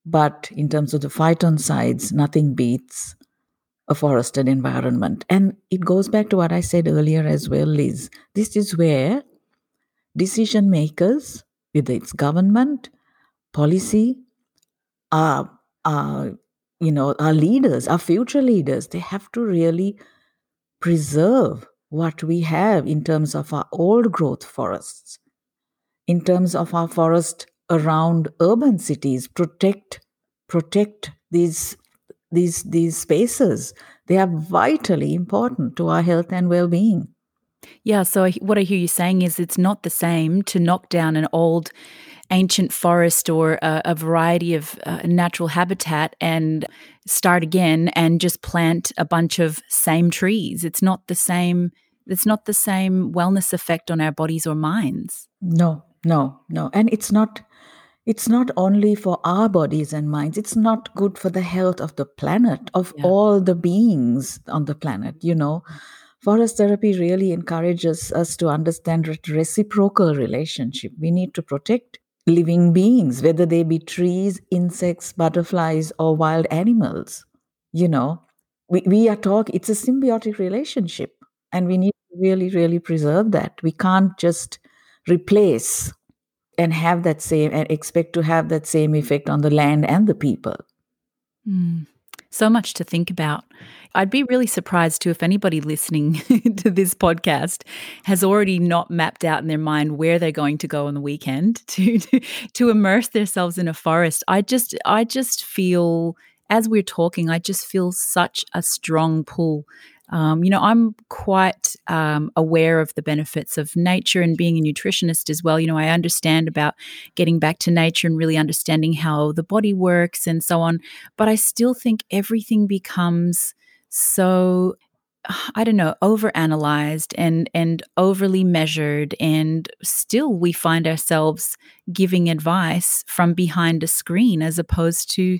Speaker 2: But in terms of the phytoncides, nothing beats a forested environment. And it goes back to what I said earlier as well, Liz. This is where decision makers, whether it's government, policy, are, our, you know, our leaders, our future leaders, they have to really preserve what we have in terms of our old growth forests, in terms of our forest around urban cities, protect protect these these these spaces. They are vitally important to our health and well-being.
Speaker 1: Yeah, so what I hear you saying is it's not the same to knock down an old ancient forest or a, a variety of uh, natural habitat and start again and just plant a bunch of same trees. It's not the same it's not the same wellness effect on our bodies or minds.
Speaker 2: No, no, no. And it's not it's not only for our bodies and minds it's not good for the health of the planet of yeah. all the beings on the planet you know. Forest therapy really encourages us to understand reciprocal relationship. We need to protect living beings whether they be trees insects butterflies or wild animals you know. We, we are talking it's a symbiotic relationship and we need to really really preserve that. We can't just replace and have that same and expect to have that same effect on the land and the people.
Speaker 1: Mm. So much to think about. I'd be really surprised too if anybody listening *laughs* to this podcast has already not mapped out in their mind where they're going to go on the weekend *laughs* to to, to immerse themselves in a forest. I just I just feel as we're talking, I just feel such a strong pull um, you know, I'm quite um, aware of the benefits of nature and being a nutritionist as well. You know, I understand about getting back to nature and really understanding how the body works and so on. But I still think everything becomes so I don't know, overanalyzed and and overly measured, and still we find ourselves giving advice from behind a screen as opposed to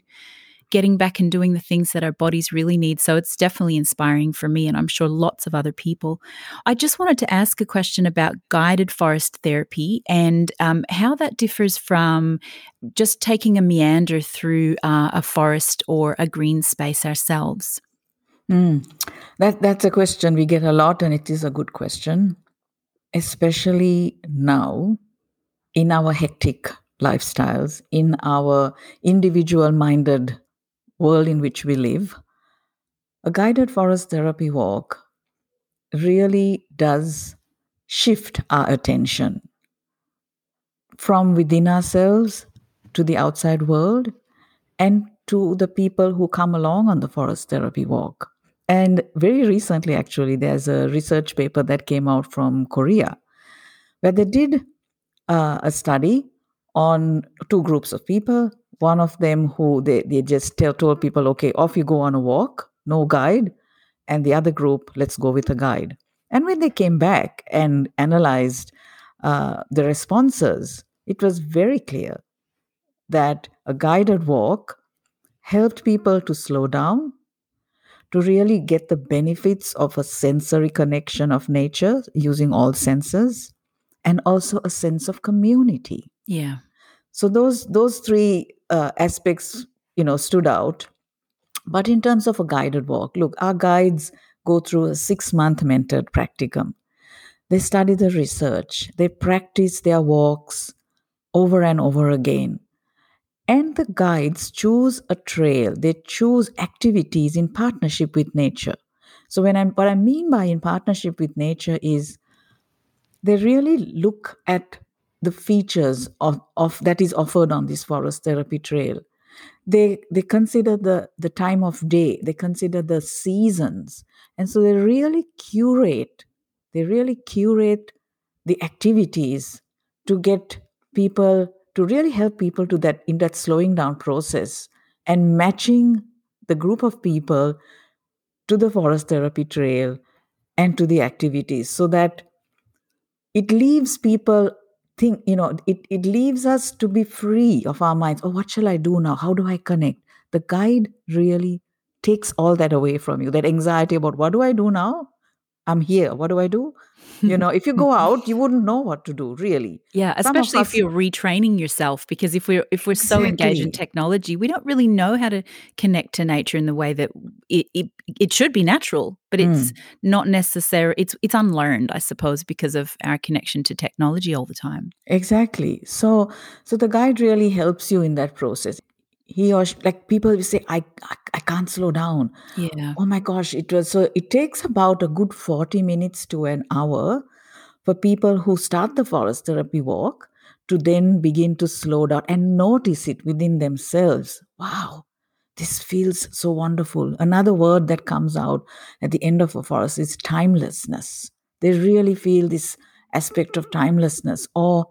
Speaker 1: getting back and doing the things that our bodies really need. So it's definitely inspiring for me, and I'm sure lots of other people. I just wanted to ask a question about guided forest therapy and um, how that differs from just taking a meander through uh, a forest or a green space ourselves.
Speaker 2: Mm. That that's a question we get a lot, and it is a good question, especially now in our hectic lifestyles, in our individual minded world in which we live, a guided forest therapy walk really does shift our attention from within ourselves to the outside world and to the people who come along on the forest therapy walk. And very recently, actually, there's a research paper that came out from Korea where they did uh, a study on two groups of people one of them who they, they just tell told people okay off you go on a walk no guide. And the other group let's go with a guide. And when they came back and analyzed uh, the responses it was very clear that a guided walk helped people to slow down to really get the benefits of a sensory connection of nature using all senses and also a sense of community.
Speaker 1: Yeah.
Speaker 2: So those those three uh, aspects, you know, stood out. But in terms of a guided walk, look, our guides go through a six month mentored practicum. They study the research, they practice their walks over and over again. And the guides choose a trail, they choose activities in partnership with nature. So, when I'm, what I mean by in partnership with nature is they really look at the features of, of that is offered on this forest therapy trail. They they consider the the time of day they consider the seasons and so they really curate they really curate the activities to get people to really help people to that in that slowing down process and matching the group of people to the forest therapy trail and to the activities so that it leaves people think you know it, it leaves us to be free of our minds. Oh what shall i do now? How do i connect? The guide really takes all that away from you that anxiety about what do i do now I'm here. What do I do? You know, if you go *laughs* out, you wouldn't know what to do, really.
Speaker 1: Yeah,
Speaker 2: Some
Speaker 1: especially if you're retraining yourself because if we're if we're so engaged in technology, we don't really know how to connect to nature in the way that it it, it should be natural, but it's mm. not necessary. It's it's unlearned, I suppose, because of our connection to technology all the time.
Speaker 2: Exactly. So, so the guide really helps you in that process. He or she, like people will say, I, I, I can't slow down.
Speaker 1: Yeah.
Speaker 2: Oh my gosh, it was so. It takes about a good forty minutes to an hour for people who start the forest therapy walk to then begin to slow down and notice it within themselves. Wow, this feels so wonderful. Another word that comes out at the end of a forest is timelessness. They really feel this aspect of timelessness. Or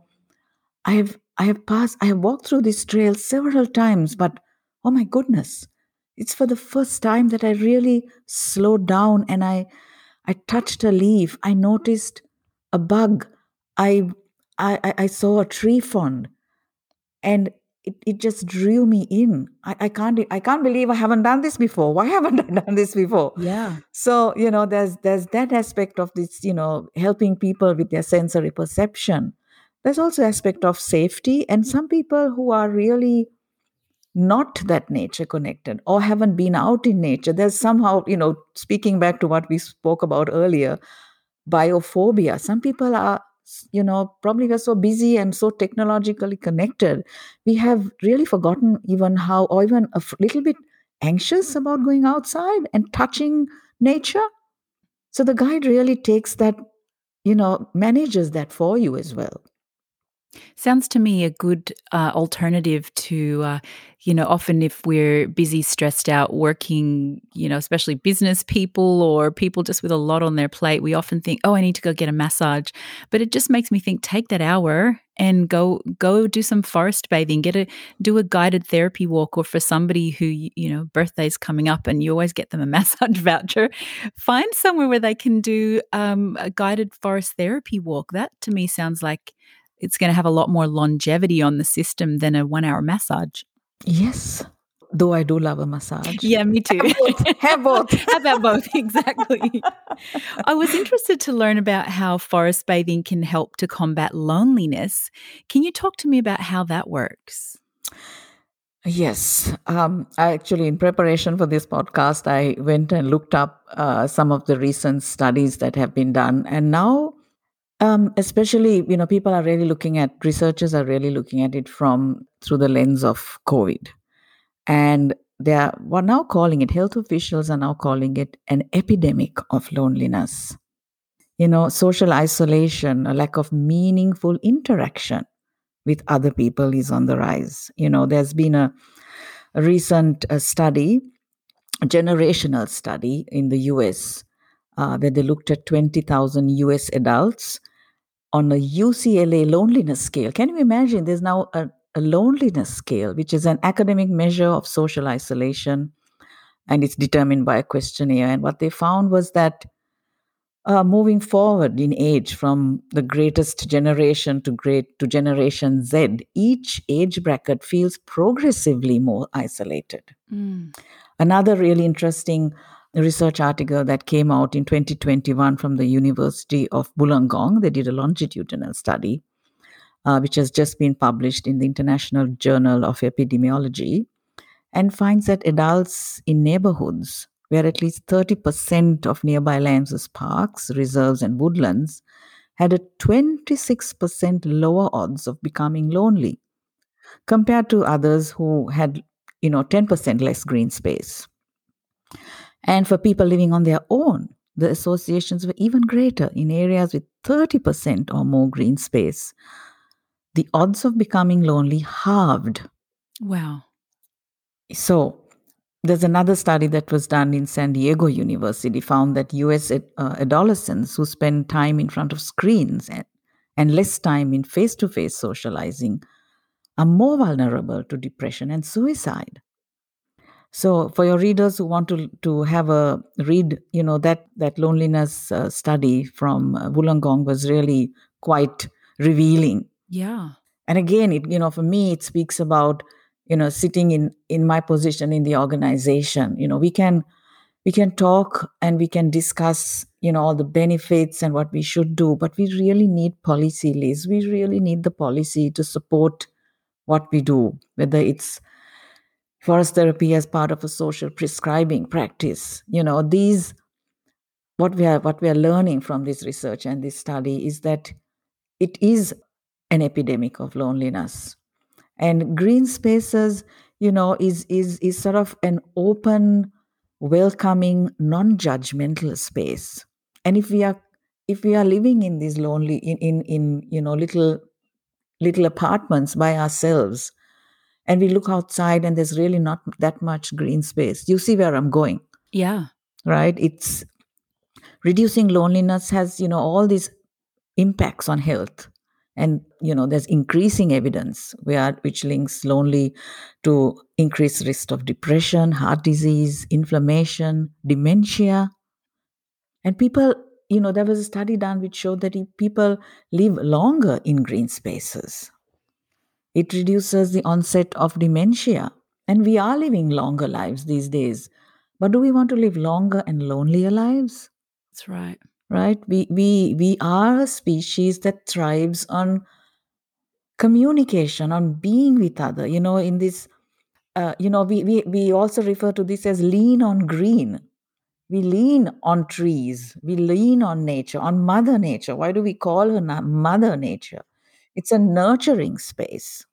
Speaker 2: I have I have passed I have walked through this trail several times, but oh my goodness, it's for the first time that I really slowed down and I I touched a leaf. I noticed a bug. I I, I- saw a tree frond and it, it just drew me in. I, I can't I can't believe I haven't done this before. Why *laughs* haven't I done this before?
Speaker 1: Yeah.
Speaker 2: So, you know, there's there's that aspect of this, you know, helping people with their sensory perception. There's also aspect of safety and some people who are really not that nature connected or haven't been out in nature. There's somehow, you know, speaking back to what we spoke about earlier, biophobia. Some people are, you know, probably we're so busy and so technologically connected. We have really forgotten even how, or even a little bit anxious about going outside and touching nature. So the guide really takes that, you know, manages that for you as well.
Speaker 1: Sounds to me a good uh, alternative to, uh, you know, often if we're busy, stressed out, working, you know, especially business people or people just with a lot on their plate, we often think, oh, I need to go get a massage. But it just makes me think, take that hour and go go do some forest bathing, get a do a guided therapy walk, or for somebody who you know birthday's coming up and you always get them a *laughs* massage voucher, find somewhere where they can do um, a guided forest therapy walk. That to me sounds like it's going to have a lot more longevity on the system than a one hour massage.
Speaker 2: Yes. Though I do love a massage.
Speaker 1: Yeah, me too.
Speaker 2: Have both.
Speaker 1: How *laughs* about both? Exactly. I was interested to learn about how forest bathing can help to combat loneliness. Can you talk to me about how that works?
Speaker 2: Yes. Um, I actually, in preparation for this podcast, I went and looked up uh, some of the recent studies that have been done. And now, um, especially, you know, people are really looking at, researchers are really looking at it from through the lens of COVID. And they are we're now calling it, health officials are now calling it an epidemic of loneliness. You know, social isolation, a lack of meaningful interaction with other people is on the rise. You know, there's been a, a recent uh, study, a generational study in the US, uh, where they looked at 20,000 US adults on a UCLA loneliness scale. Can you imagine? There's now a, a loneliness scale, which is an academic measure of social isolation, and it's determined by a questionnaire. And what they found was that uh, moving forward in age from the greatest generation to great to generation Z, each age bracket feels progressively more isolated.
Speaker 1: Mm.
Speaker 2: Another really interesting research article that came out in 2021 from the University of Wollongong, they did a longitudinal study, uh, which has just been published in the International Journal of Epidemiology, and finds that adults in neighborhoods where at least 30% of nearby lands, as parks, reserves, and woodlands had a 26% lower odds of becoming lonely compared to others who had, you know, 10% less green space. And for people living on their own, the associations were even greater in areas with 30% or more green space. The odds of becoming lonely halved.
Speaker 1: Wow.
Speaker 2: So, there's another study that was done in San Diego University found that US uh, adolescents who spend time in front of screens and, and less time in face to face socializing are more vulnerable to depression and suicide. So, for your readers who want to to have a read, you know that that loneliness uh, study from uh, Wollongong was really quite revealing.
Speaker 1: Yeah.
Speaker 2: And again, it you know for me it speaks about you know sitting in in my position in the organization. You know we can we can talk and we can discuss you know all the benefits and what we should do but we really need policy liz we really need the policy to support what we do whether it's forest therapy as part of a social prescribing practice. You know these what we are what we are learning from this research and this study is that it is an epidemic of loneliness. And green spaces you know is is is sort of an open welcoming non-judgmental space. And if we are if we are living in these lonely in in, in you know little little apartments by ourselves and we look outside and there's really not that much green space. You see where i'm going
Speaker 1: yeah.
Speaker 2: right? It's reducing loneliness has you know all these impacts on health. And you know there's increasing evidence where which links lonely to increased risk of depression heart disease inflammation dementia. And people you know there was a study done which showed that people live longer in green spaces it reduces the onset of dementia and we are living longer lives these days. But do we want to live longer and lonelier lives?
Speaker 1: That's right.
Speaker 2: Right? We we we are a species that thrives on communication on being with other. You know in this uh, you know we, we we also refer to this as lean on green. We lean on trees. We lean on nature on mother nature. Why do we call her mother nature it's a nurturing space.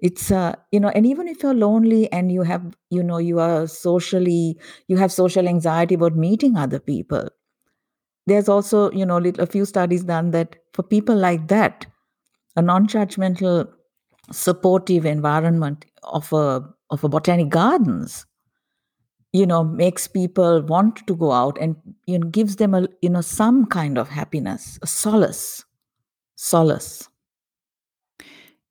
Speaker 2: It's a you know and even if you're lonely and you have you know you are socially you have social anxiety about meeting other people there's also you know a few studies done that for people like that a non-judgmental supportive environment of a of a botanic gardens you know makes people want to go out and you know gives them a you know some kind of happiness a solace solace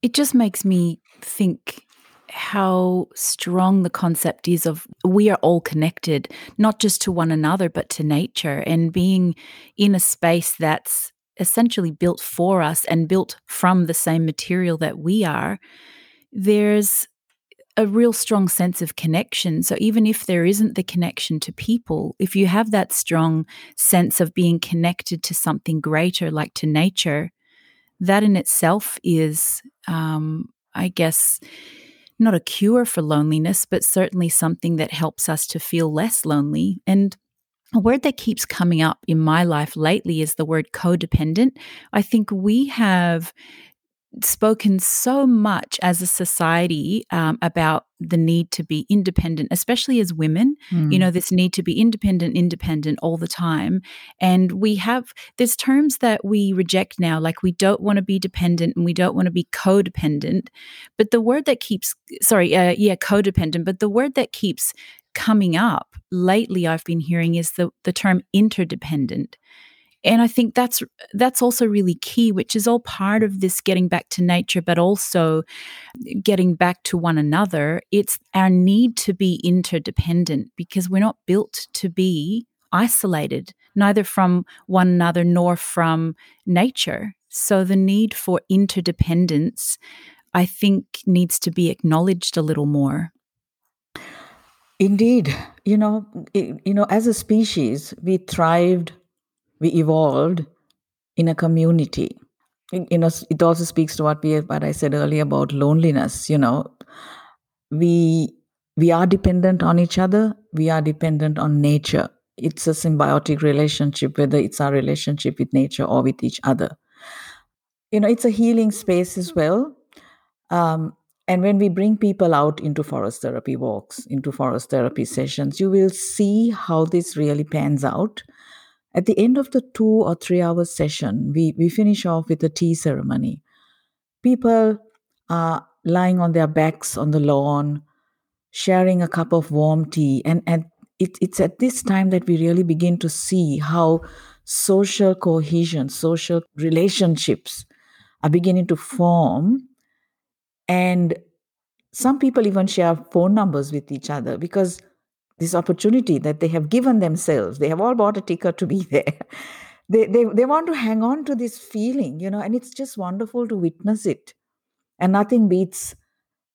Speaker 1: it just makes me think how strong the concept is of we are all connected, not just to one another, but to nature and being in a space that's essentially built for us and built from the same material that we are. There's a real strong sense of connection. So even if there isn't the connection to people, if you have that strong sense of being connected to something greater, like to nature, that in itself is, um, I guess, not a cure for loneliness, but certainly something that helps us to feel less lonely. And a word that keeps coming up in my life lately is the word codependent. I think we have spoken so much as a society um, about the need to be independent, especially as women. Mm. You know, this need to be independent, independent all the time. And we have, there's terms that we reject now, like we don't want to be dependent and we don't want to be codependent. But the word that keeps, sorry, uh, yeah, codependent, but the word that keeps coming up lately, I've been hearing is the, the term interdependent and i think that's that's also really key which is all part of this getting back to nature but also getting back to one another. It's our need to be interdependent because we're not built to be isolated neither from one another nor from nature. So the need for interdependence i think needs to be acknowledged a little more.
Speaker 2: Indeed. You know you know as a species we thrived we evolved in a community. You know it also speaks to what we what i said earlier about loneliness you know. We we are dependent on each other. We are dependent on nature. It's a symbiotic relationship whether it's our relationship with nature or with each other. You know it's a healing space as well. Um, and when we bring people out into forest therapy walks into forest therapy sessions you will see how this really pans out at the end of the two or three hour session, we, we finish off with a tea ceremony. People are lying on their backs on the lawn, sharing a cup of warm tea. And, and it, it's at this time that we really begin to see how social cohesion, social relationships are beginning to form. And some people even share phone numbers with each other because this opportunity that they have given themselves. They have all bought a ticket to be *laughs* there. They, they, they want to hang on to this feeling, you know, and it's just wonderful to witness it. And nothing beats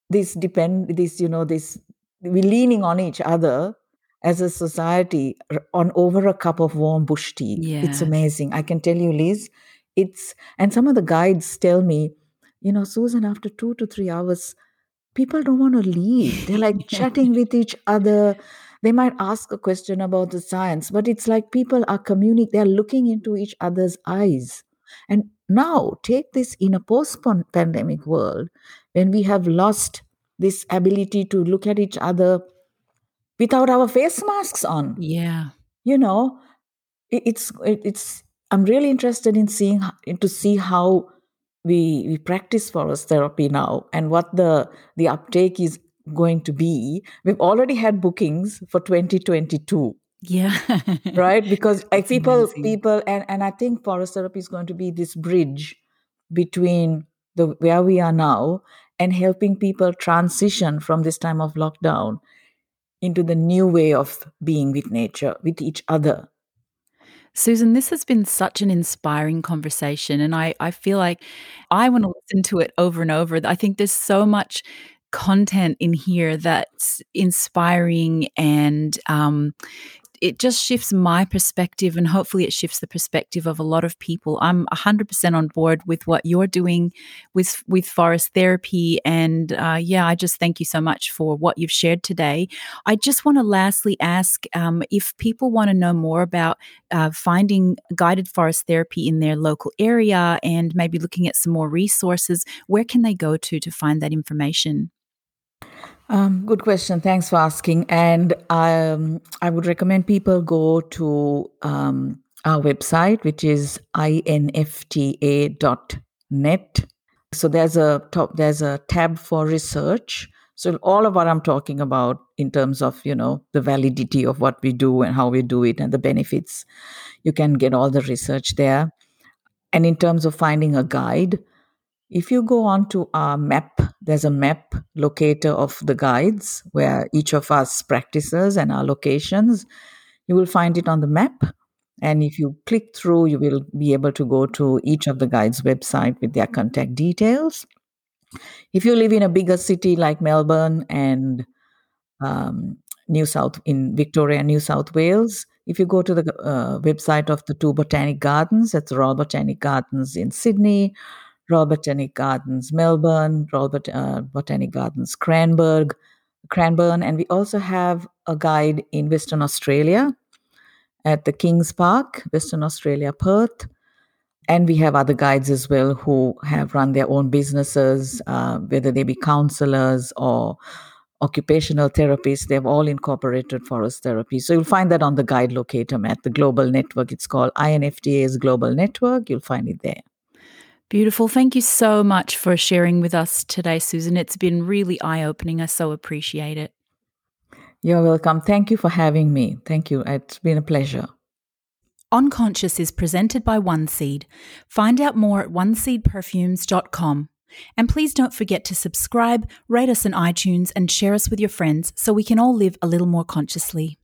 Speaker 2: this depend, this, you know, this, we leaning on each other as a society on over a cup of warm bush tea.
Speaker 1: Yeah.
Speaker 2: It's amazing. I can tell you, Liz, it's and some of the guides tell me, you know, Susan, after two to three hours, people don't want to leave. They're like chatting *laughs* with each other. They might ask a question about the science, but it's like people are communicating, they're looking into each other's eyes. And now take this in a post pandemic world when we have lost this ability to look at each other without our face masks on.
Speaker 1: Yeah.
Speaker 2: You know, it's it's I'm really interested in seeing to see how we we practice forest therapy now and what the the uptake is going to be. We've already had bookings for 2022.
Speaker 1: Yeah.
Speaker 2: right? Because *laughs* people amazing. people and, and I think forest therapy is going to be this bridge between the where we are now and helping people transition from this time of lockdown into the new way of being with nature, with each other.
Speaker 1: Susan, this has been such an inspiring conversation. And I, I feel like I want to listen to it over and over. I think there's so much content in here that's inspiring and um, it just shifts my perspective and hopefully it shifts the perspective of a lot of people. I'm 100% on board with what you're doing with with forest therapy and uh, yeah, I just thank you so much for what you've shared today. I just want to lastly ask um, if people want to know more about uh, finding guided forest therapy in their local area and maybe looking at some more resources, where can they go to to find that information?
Speaker 2: Um, good question. Thanks for asking. And um, I would recommend people go to um, our website, which is infta.net. So there's a top, there's a tab for research. So all of what I'm talking about in terms of you know the validity of what we do and how we do it and the benefits, you can get all the research there. And in terms of finding a guide, if you go on to our map, there's a map locator of the guides where each of us practices and our locations. You will find it on the map. And if you click through, you will be able to go to each of the guides' website with their contact details. If you live in a bigger city like Melbourne and um, New South in Victoria, New South Wales, if you go to the uh, website of the two botanic gardens, that's Royal Botanic Gardens in Sydney, Royal Botanic Gardens Melbourne, Royal Bot- uh, Botanic Gardens Cranberg, Cranbourne, and we also have a guide in Western Australia at the Kings Park, Western Australia, Perth. And we have other guides as well who have run their own businesses, uh, whether they be counselors or occupational therapists. They've all incorporated forest therapy. So you'll find that on the guide locator map, the global network. It's called INFTA's Global Network. You'll find it there.
Speaker 1: Beautiful. Thank you so much for sharing with us today, Susan. It's been really eye opening. I so appreciate it.
Speaker 2: You're welcome. Thank you for having me. Thank you. It's been a pleasure.
Speaker 1: Unconscious is presented by One Seed. Find out more at oneseedperfumes.com. And please don't forget to subscribe, rate us on iTunes, and share us with your friends so we can all live a little more consciously.